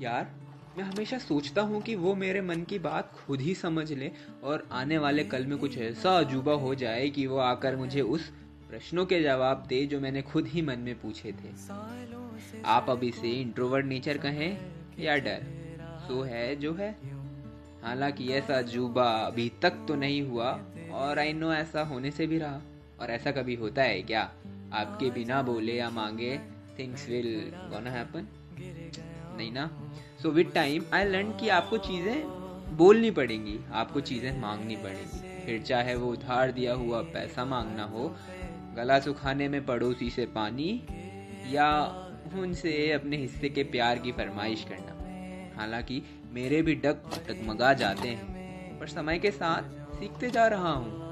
यार, मैं हमेशा सोचता हूँ कि वो मेरे मन की बात खुद ही समझ ले और आने वाले कल में कुछ ऐसा अजूबा हो जाए कि वो आकर मुझे उस प्रश्नों के जवाब दे जो मैंने खुद ही मन में पूछे थे। आप अब इसे इंट्रोवर्ट नेचर कहें या डर, सो है जो है। हालाँकि ऐसा अजूबा अभी तक तो नहीं हुआ और आई नो ऐसा होने से भी रहा। और ऐसा कभी होता है क्या? आपके बिना बोले या मांगे थिंग्स विल गोना हैपन नहीं ना? So with time I learn कि आपको चीज़ें बोलनी पड़ेंगी, आपको चीज़ें मांगनी पड़ेंगी। फिर चाहे वो उधार दिया हुआ पैसा मांगना हो, गला सुखाने में पड़ोसी से पानी या उनसे अपने हिस्से के प्यार की फरमाइश करना। हालाँकि मेरे भी डग डगमगा जाते हैं, पर समय के साथ सीखते जा रहा हूँ।